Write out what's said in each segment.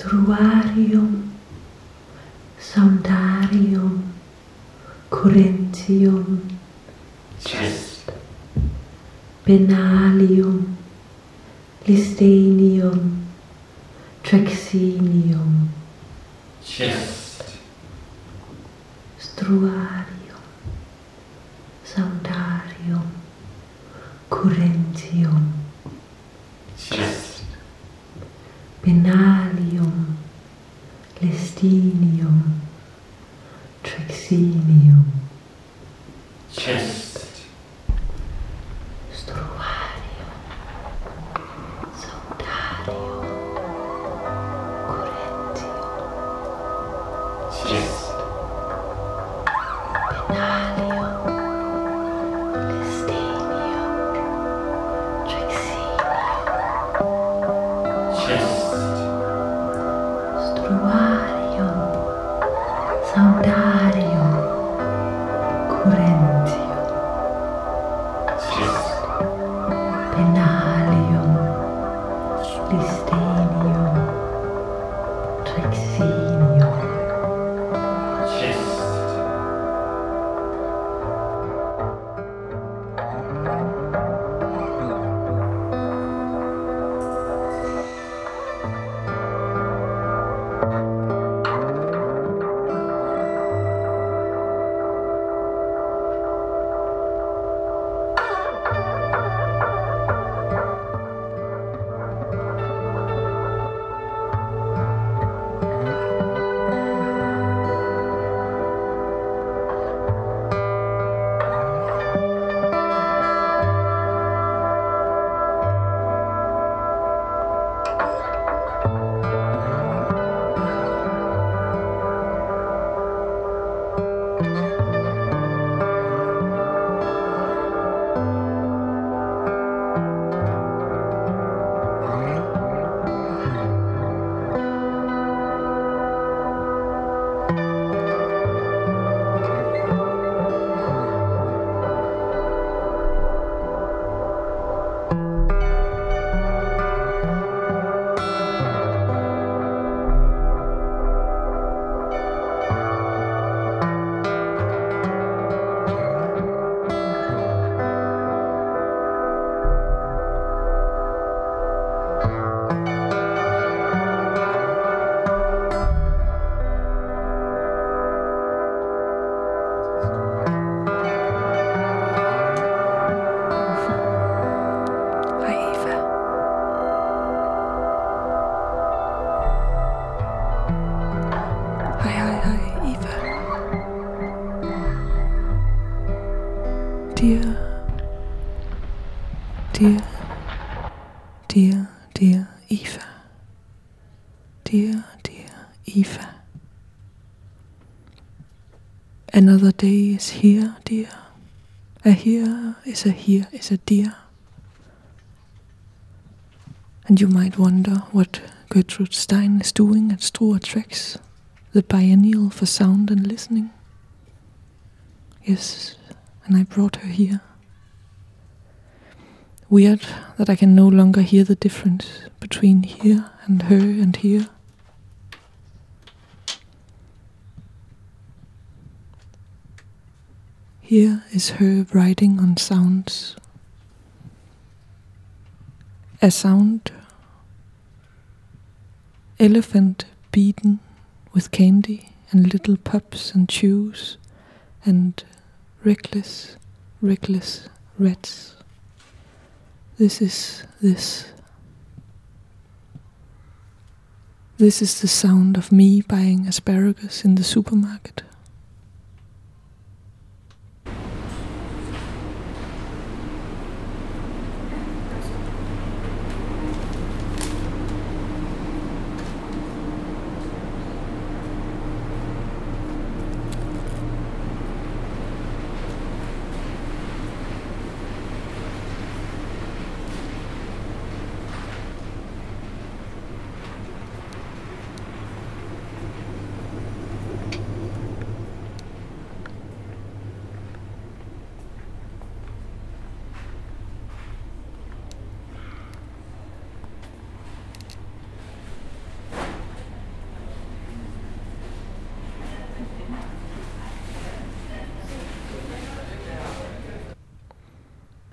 Struarium, soundarium Corinthium, Chest, Benalium, listenium Trexinium, Chest, Struarium, soundarium Corinthium, Chest. Benalium, Listenium, Trexinium, Another day is here, dear. A here is a here is a dear. And you might wonder what Gertrude Stein is doing at Struer Tracks, the biennial for sound and listening. Yes, and I brought her here. Weird that I can no longer hear the difference between here and her and here. Here is her writing on sounds. A sound elephant beaten with candy and little pups and chews and reckless, reckless rats. This is this. This is the sound of me buying asparagus in the supermarket.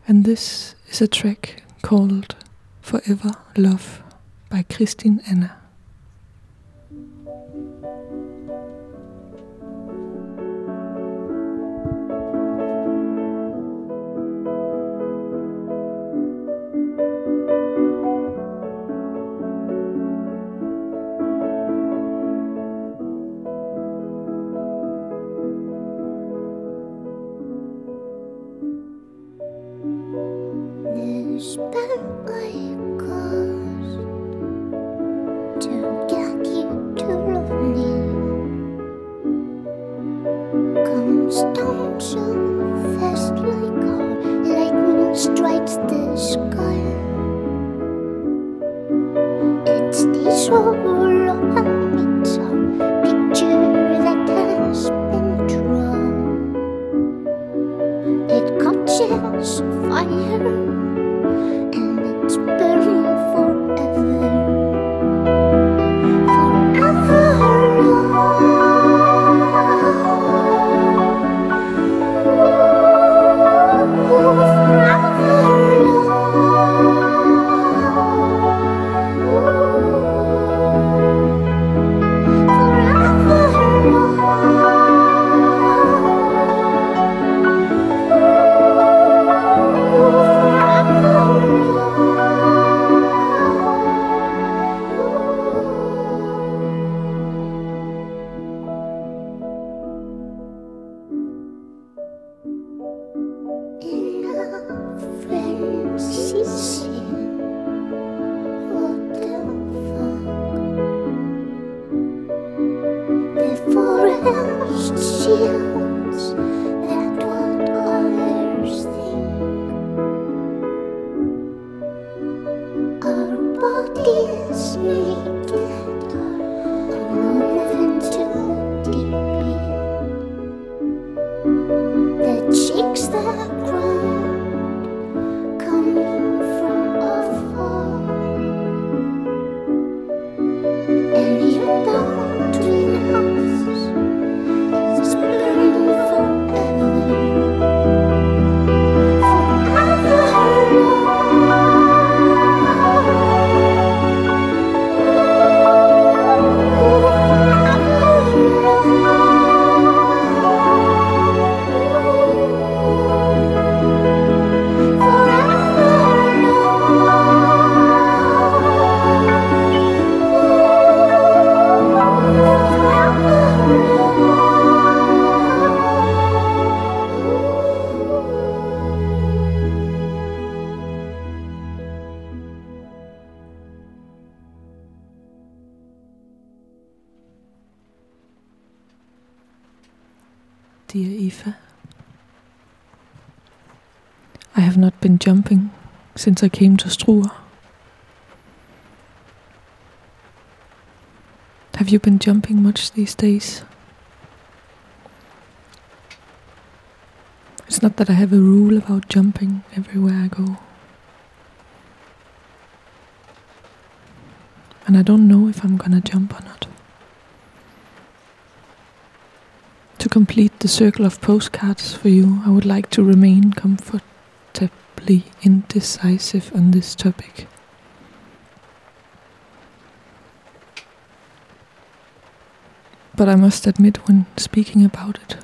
And this is a track called Forever Love by Kristín Anna. Dear Eva, I have not been jumping since I came to Struer. Have you been jumping much these days? It's not that I have a rule about jumping everywhere I go. And I don't know if I'm gonna jump or not. To complete the circle of postcards for you, I would like to remain comfortably indecisive on this topic. But I must admit, when speaking about it,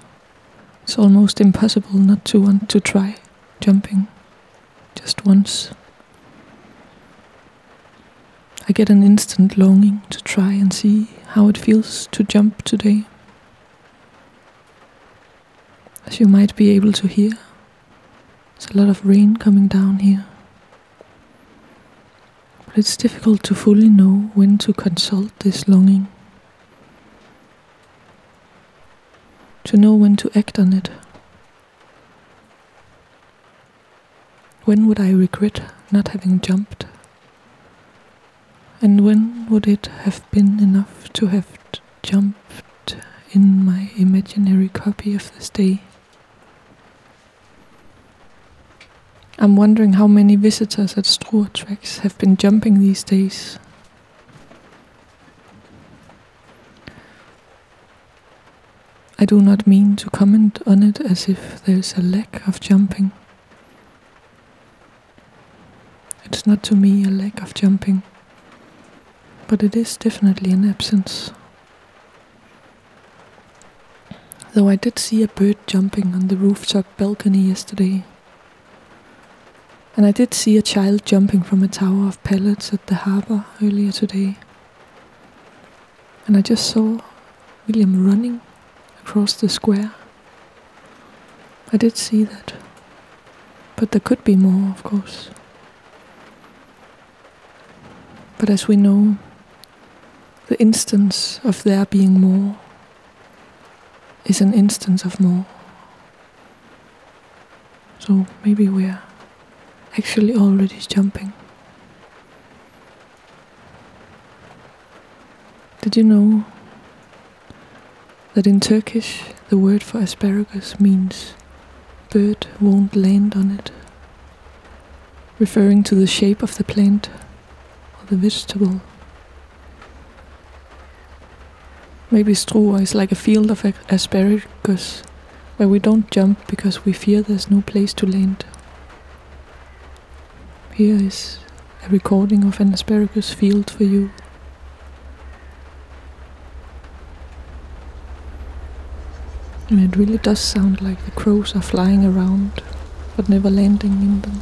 it's almost impossible not to want to try jumping just once. I get an instant longing to try and see how it feels to jump today. As you might be able to hear, there's a lot of rain coming down here. But it's difficult to fully know when to consult this longing. To know when to act on it. When would I regret not having jumped? And when would it have been enough to have jumped in my imaginary copy of this day? I'm wondering how many visitors at Struer Tracks have been jumping these days. I do not mean to comment on it as if there's a lack of jumping. It's not to me a lack of jumping, but it is definitely an absence. Though I did see a bird jumping on the rooftop balcony yesterday. And I did see a child jumping from a tower of pallets at the harbor earlier today. And I just saw William running across the square. I did see that. But there could be more, of course. But as we know, the instance of there being more is an instance of more. So maybe we're actually already jumping. Did you know that in Turkish the word for asparagus means bird won't land on it, referring to the shape of the plant or the vegetable? Maybe Struer is like a field of asparagus where we don't jump because we fear there's no place to land. Here is a recording of an asparagus field for you. And it really does sound like the crows are flying around but never landing in them.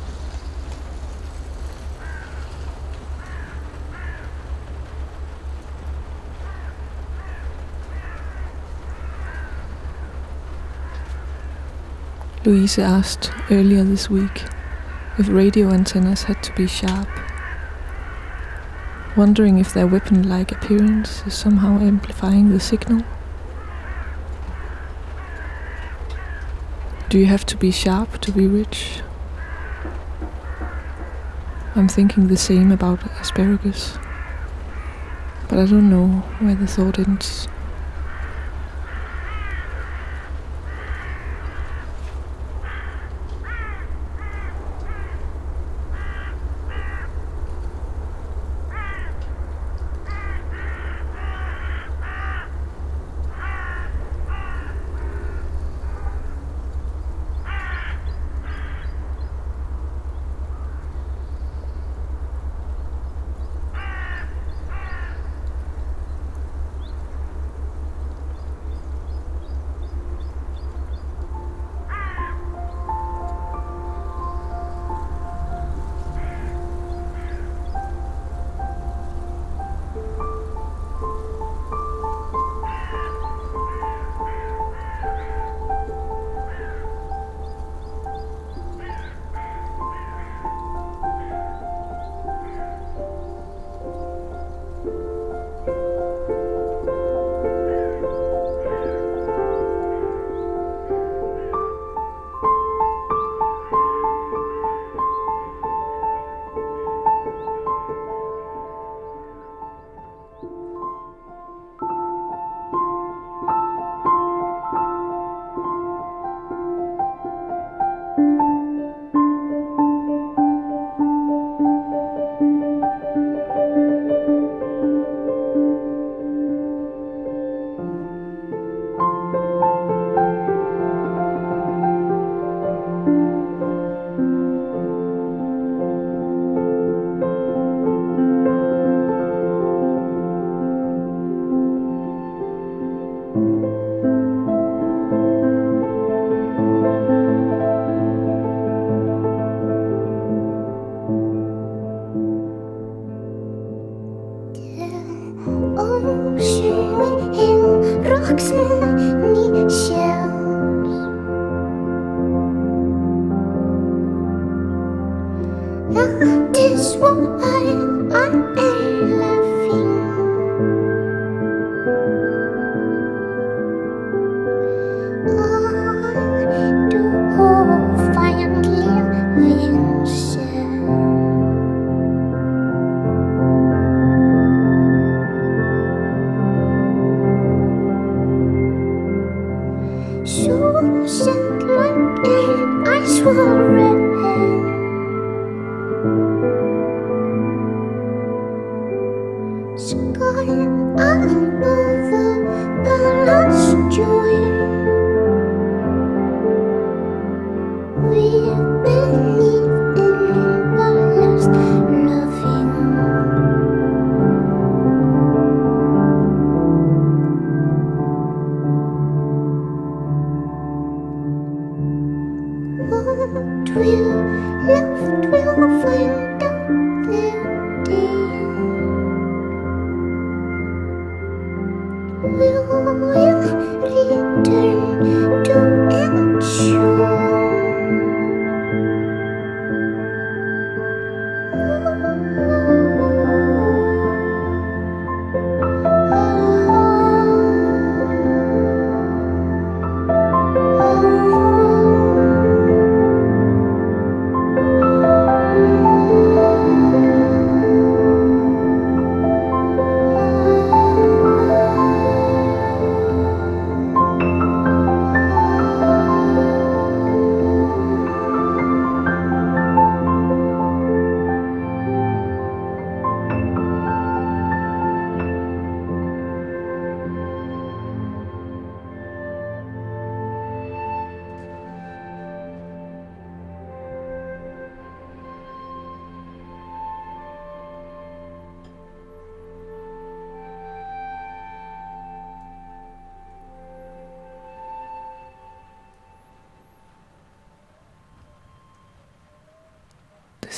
Louise asked earlier this week if radio antennas had to be sharp, wondering if their weapon like appearance is somehow amplifying the signal. Do you have to be sharp to be rich? I'm thinking the same about asparagus, but I don't know where the thought ends.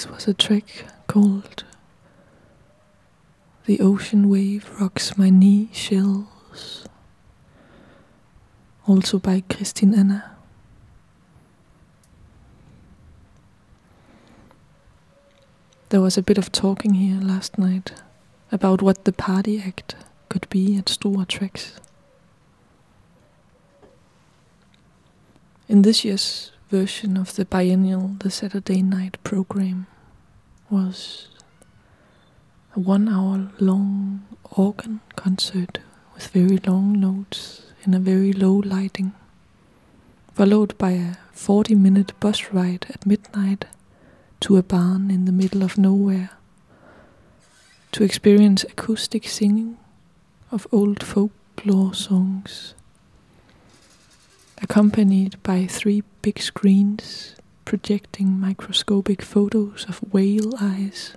This was a track called The Ocean Wave Rocks My Knee Shells, also by Kristín Anna. There was a bit of talking here last night about what the party act could be at Struer Tracks. In this year's version of the biennial The Saturday Night program was a one hour long organ concert with very long notes in a very low lighting, followed by a 40 minute bus ride at midnight to a barn in the middle of nowhere to experience acoustic singing of old folklore songs accompanied by three big screens projecting microscopic photos of whale eyes.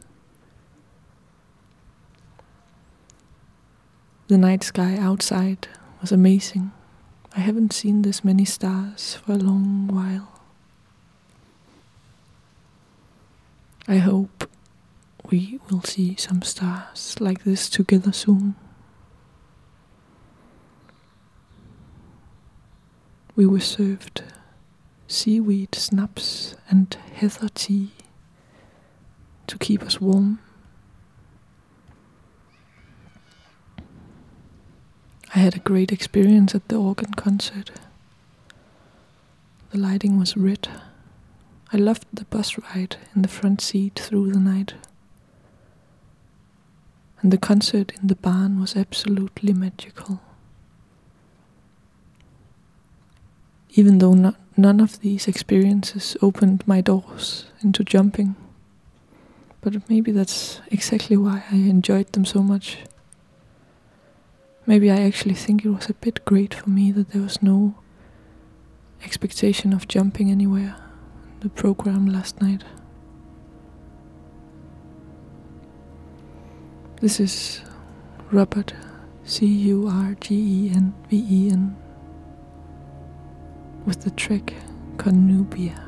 The night sky outside was amazing. I haven't seen this many stars for a long while. I hope we will see some stars like this together soon. We were served seaweed snaps and heather tea to keep us warm. I had a great experience at the organ concert. The lighting was red. I loved the bus ride in the front seat through the night. And the concert in the barn was absolutely magical. even though no, none of these experiences opened my doors into jumping. But maybe that's exactly why I enjoyed them so much. Maybe I actually think it was a bit great for me that there was no expectation of jumping anywhere in the program last night. This is Robert C U R G E N V E N with the track Kornubia.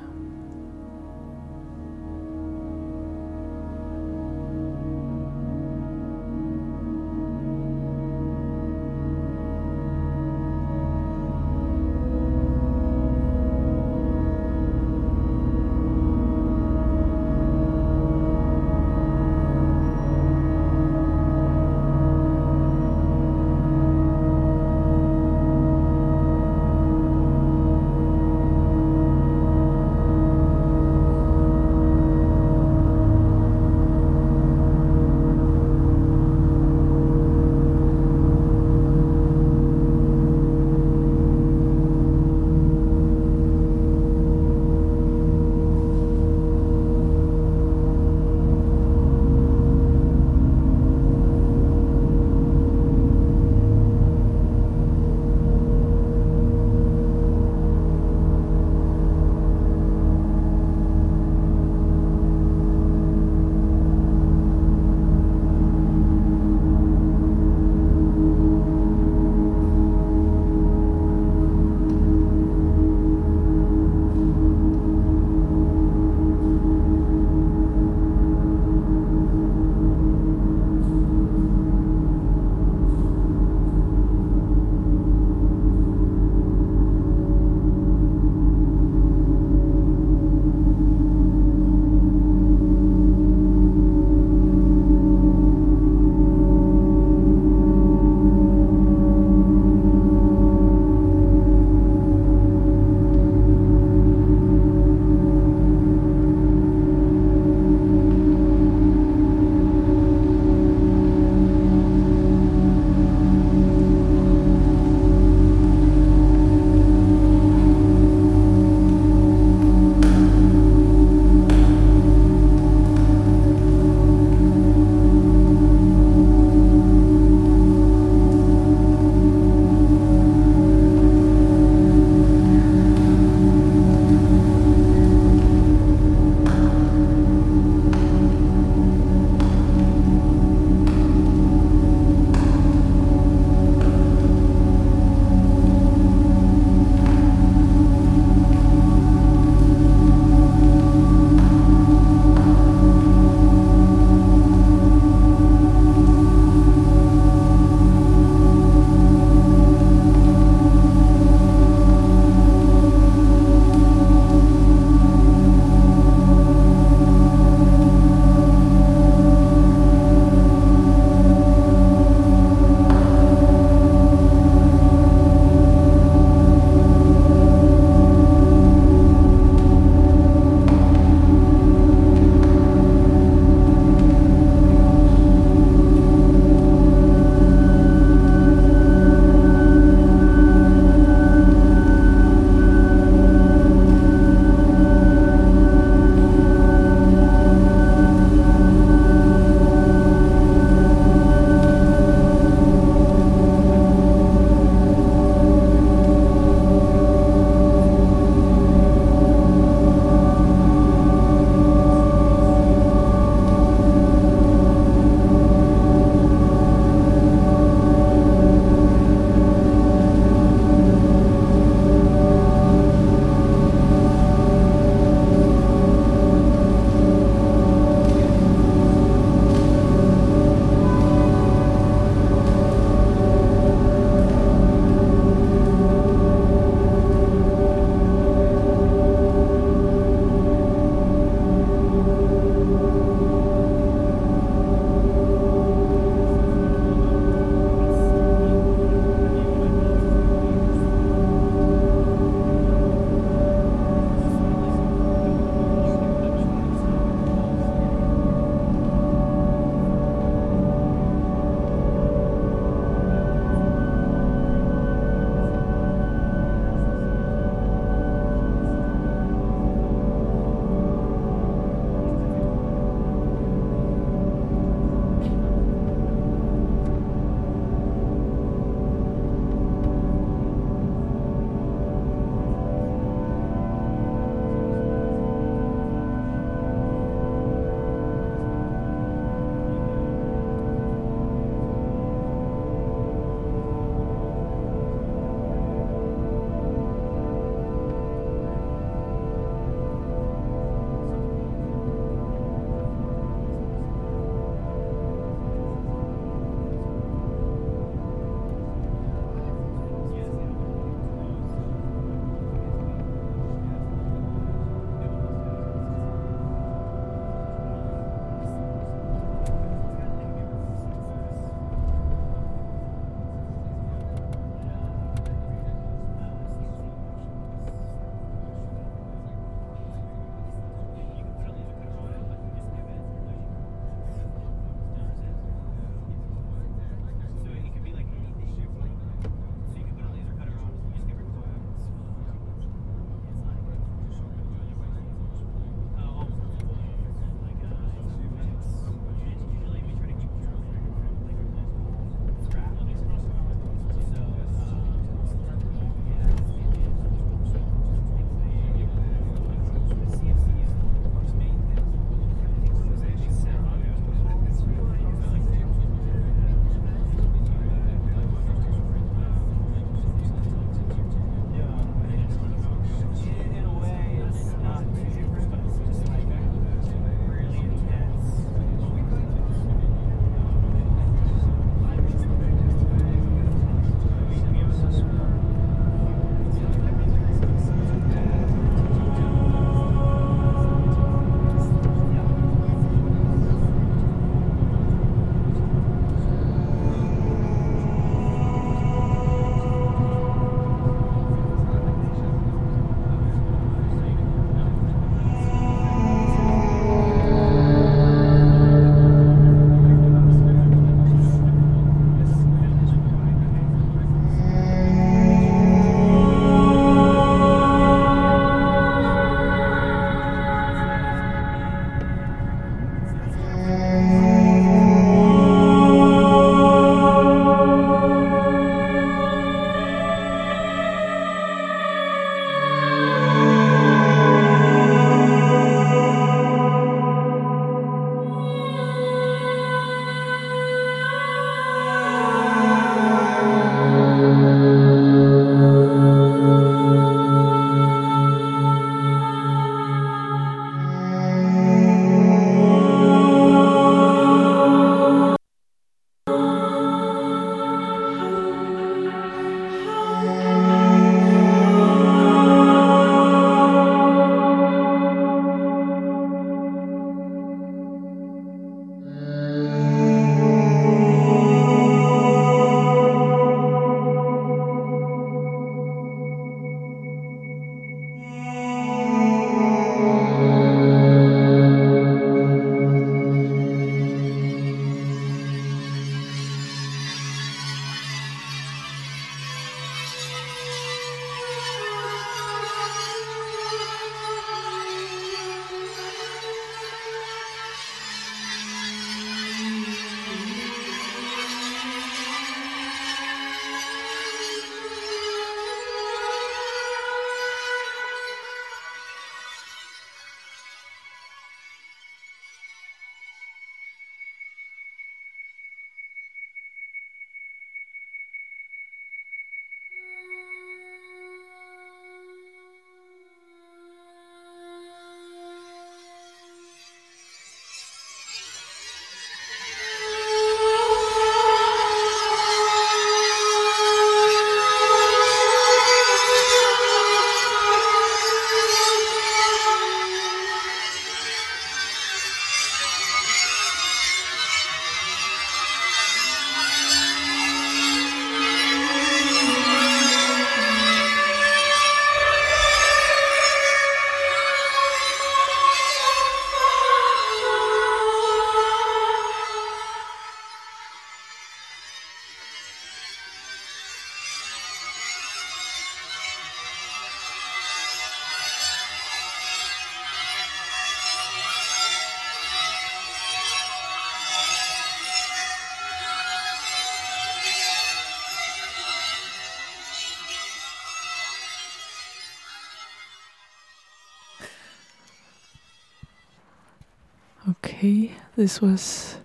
This was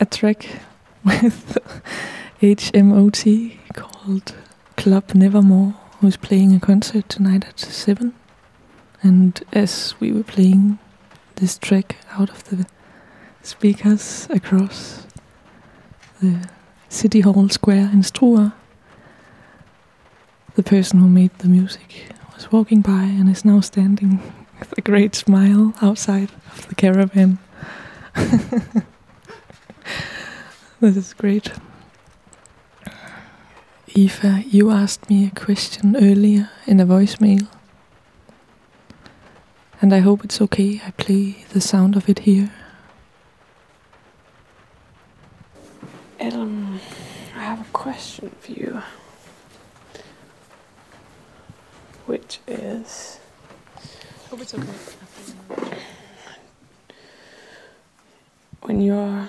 a track with HMOT called Club Nevermore, who's playing a concert tonight at 7. And as we were playing this track out of the speakers across the City Hall Square in Struer, the person who made the music was walking by and is now standing with a great smile outside of the caravan. this is great. Eva, you asked me a question earlier in a voicemail. And I hope it's okay I play the sound of it here. Ellen, I have a question for you. Which is It's okay. when you're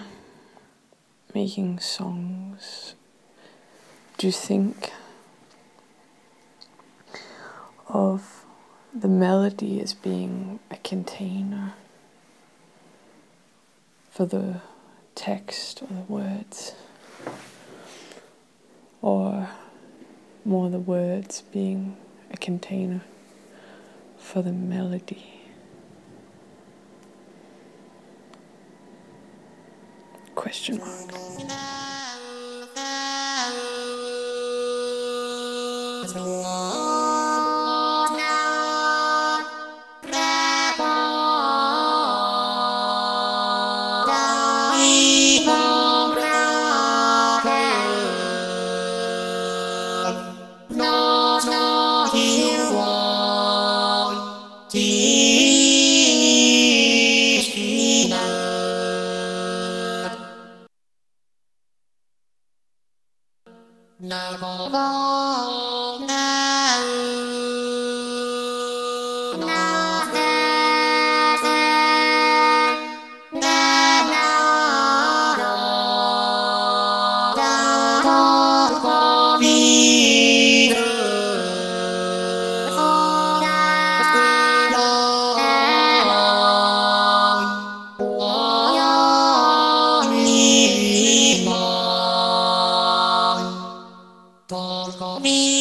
making songs, do you think of the melody as being a container for the text or the words? Or more the words being a container for the melody? Question mark. Down.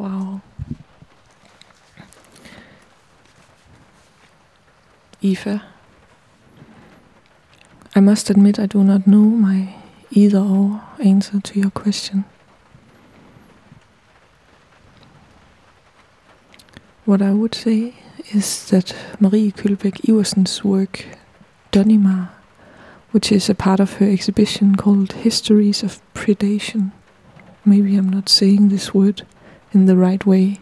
Wow. Eva. I must admit I do not know my either or answer to your question. What I would say is that Marie Kølbæk Iversen's work, Donnimaar, which is a part of her exhibition called Histories of Predation. Maybe I'm not saying this word in the right way.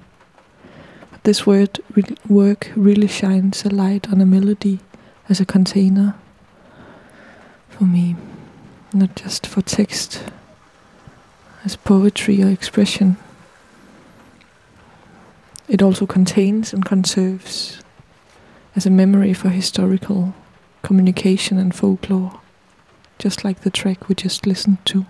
This word re- work really shines a light on a melody as a container for me, not just for text, as poetry or expression. It also contains and conserves as a memory for historical communication and folklore, just like the track we just listened to.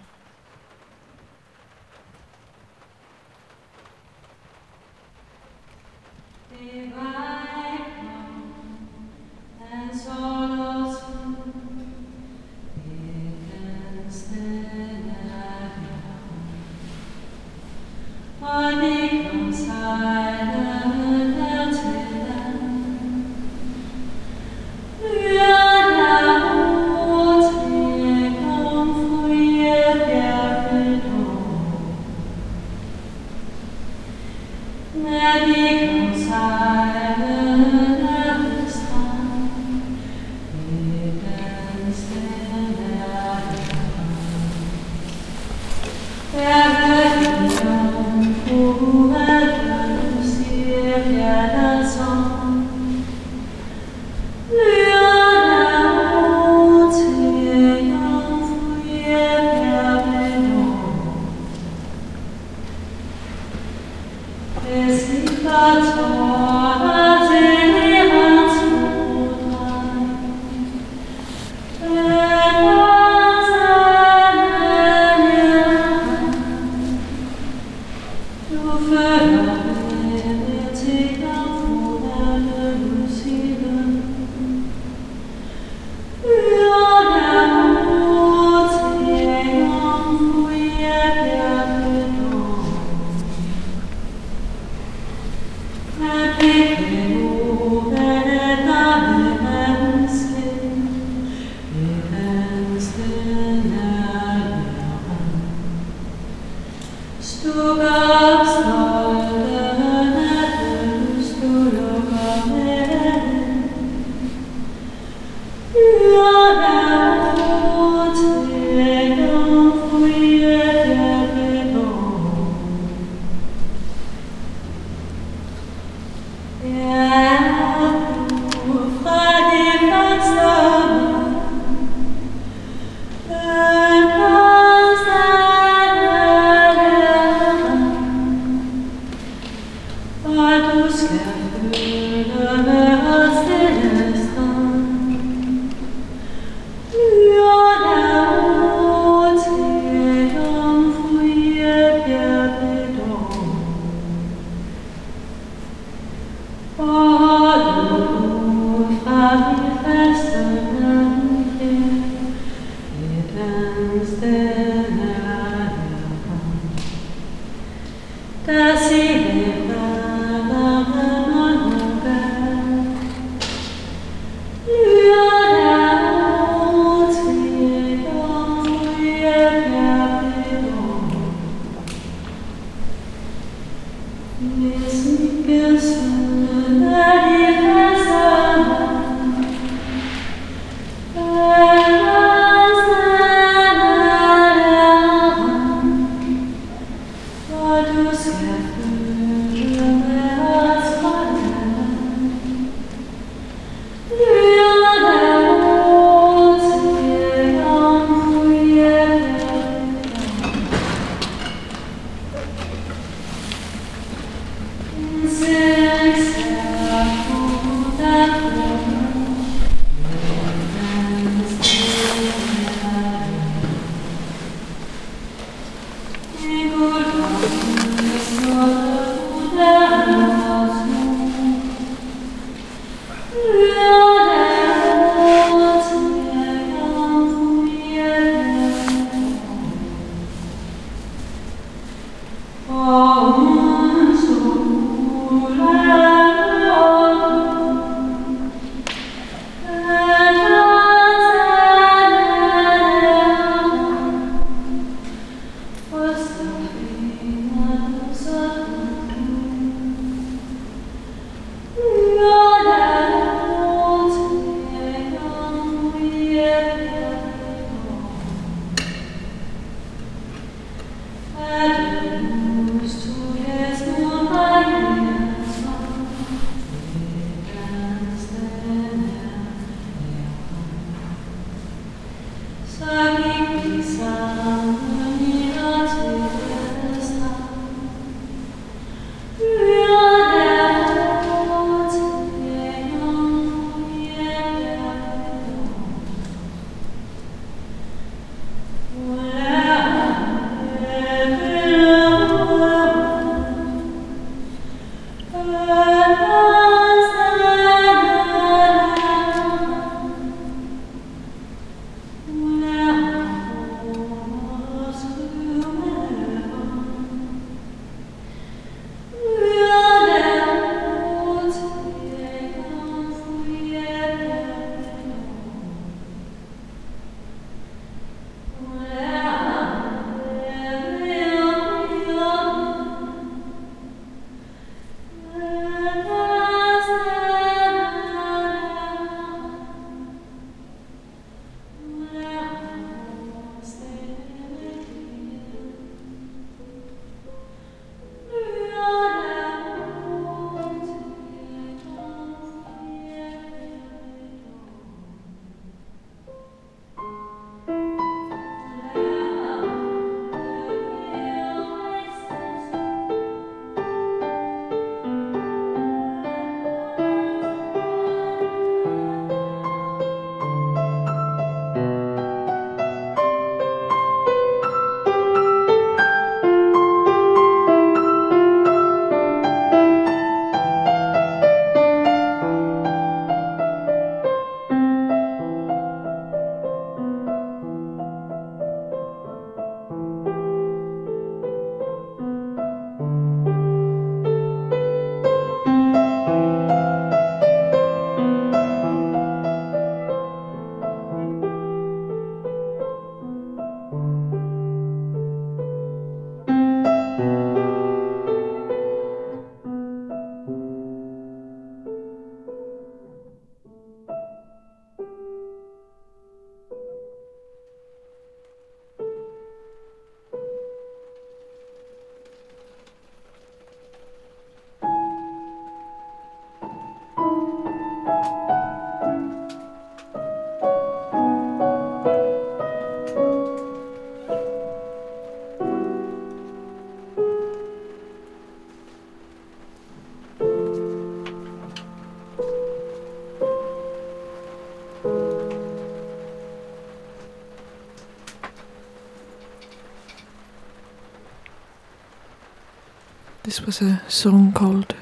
Was a song called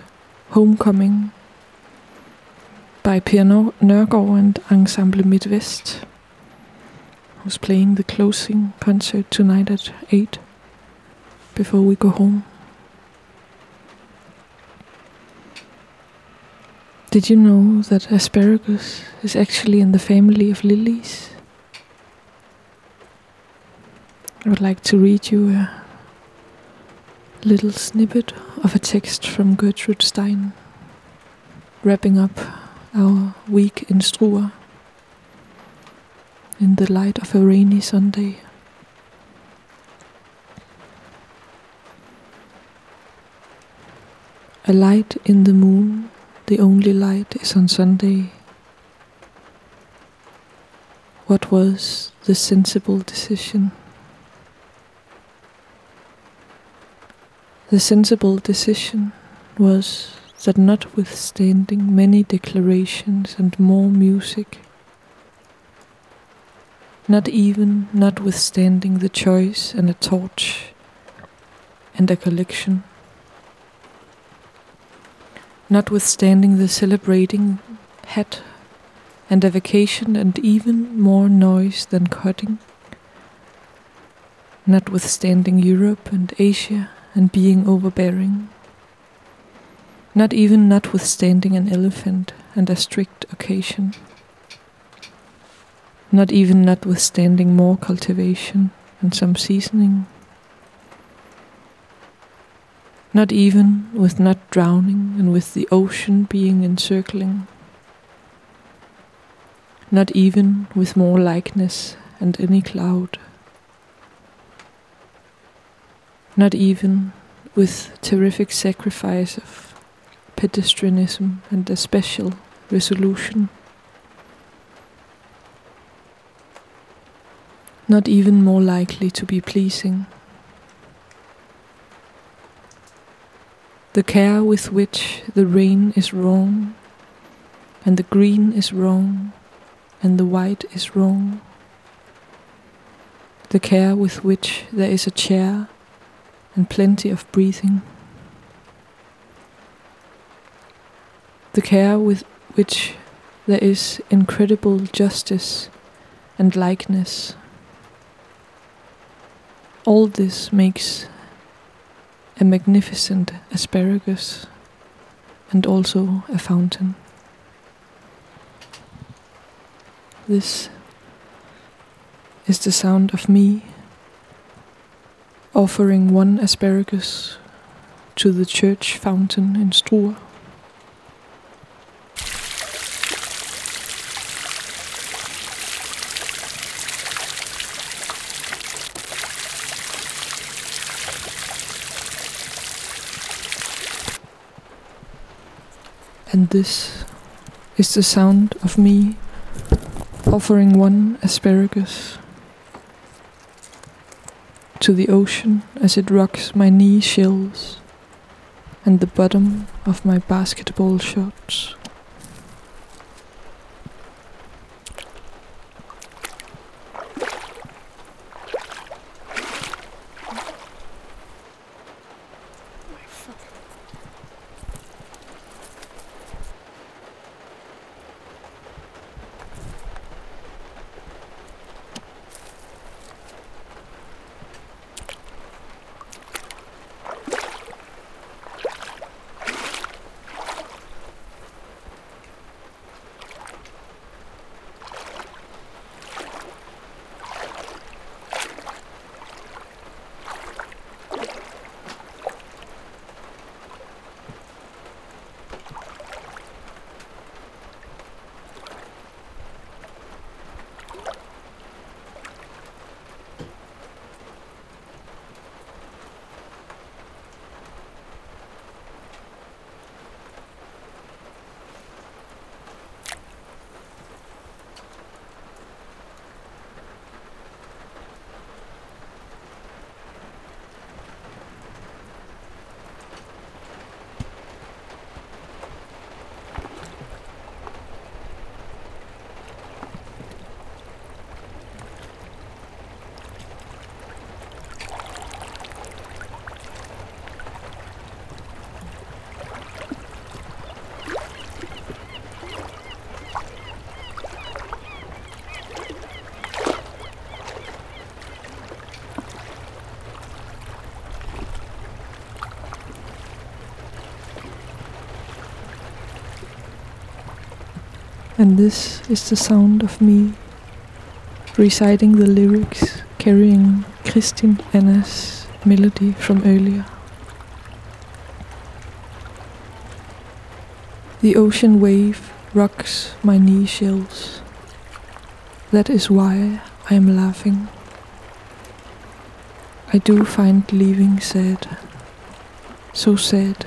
Homecoming by Nør- Nørgård and Ensemble Midtvest, who's playing the closing concert tonight at 8 before we go home. Did you know that asparagus is actually in the family of lilies? I would like to read you a little snippet of a text from Gertrude Stein, wrapping up our week in Struer in the light of a rainy Sunday. A light in the moon, the only light is on Sunday. What was the sensible decision? The sensible decision was that notwithstanding many declarations and more music, not even notwithstanding the choice and a torch and a collection, notwithstanding the celebrating hat and a vacation and even more noise than cutting, notwithstanding Europe and Asia and being overbearing, not even notwithstanding an elephant and a strict occasion, not even notwithstanding more cultivation and some seasoning, not even with not drowning and with the ocean being encircling, not even with more likeness and any cloud, not even with terrific sacrifice of pedestrianism and a special resolution. Not even more likely to be pleasing. The care with which the rain is wrong, and the green is wrong, and the white is wrong. The care with which there is a chair and plenty of breathing. The care with which there is incredible justice and likeness. All this makes a magnificent asparagus and also a fountain. This is the sound of me offering one asparagus to the church fountain in Struer. And this is the sound of me offering one asparagus to the ocean as it rocks my knee shells and the bottom of my basketball shorts. And this is the sound of me reciting the lyrics carrying Kristín Anna's melody from earlier. The ocean wave rocks my knee shells. That is why I am laughing. I do find leaving sad, so sad,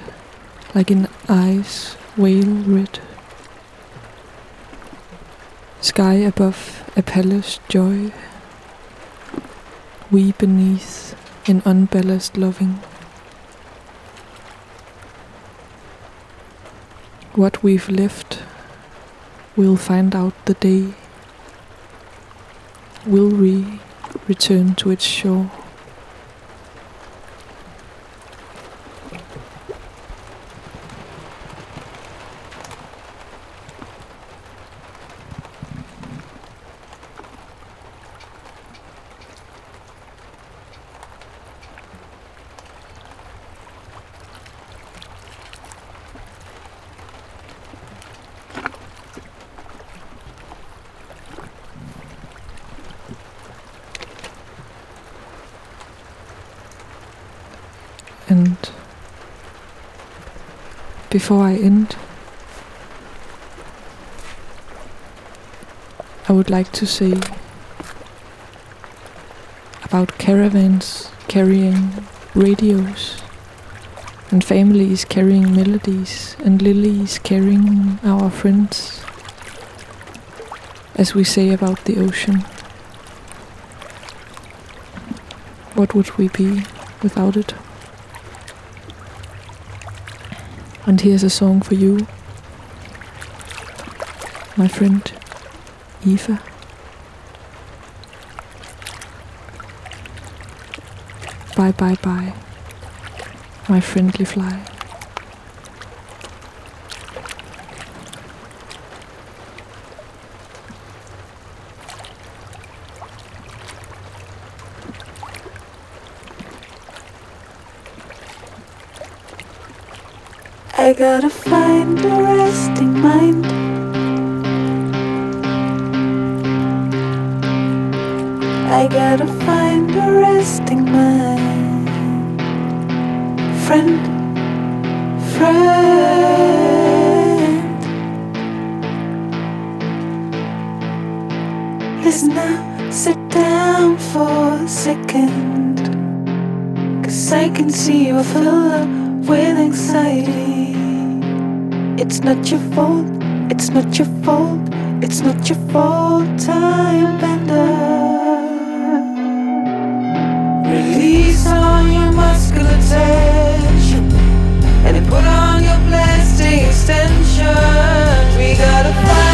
like in eyes whale red. Sky above a palace joy, we beneath in unbalanced loving. What we've left, we'll find out the day. Will we return to its shore? Before I end, I would like to say about caravans carrying radios and families carrying melodies and lilies carrying our friends, as we say about the ocean. What would we be without it? And here's a song for you, my friend Eva. Bye bye bye, my friendly fly. Gotta find a resting mind. I gotta find a resting mind. Friend, friend. Listen now, sit down for a second. Cause I can see you fill up with anxiety. It's not your fault, it's not your fault, it's not your fault, time bender. Release all your muscular tension and put on your plastic extensions. We gotta find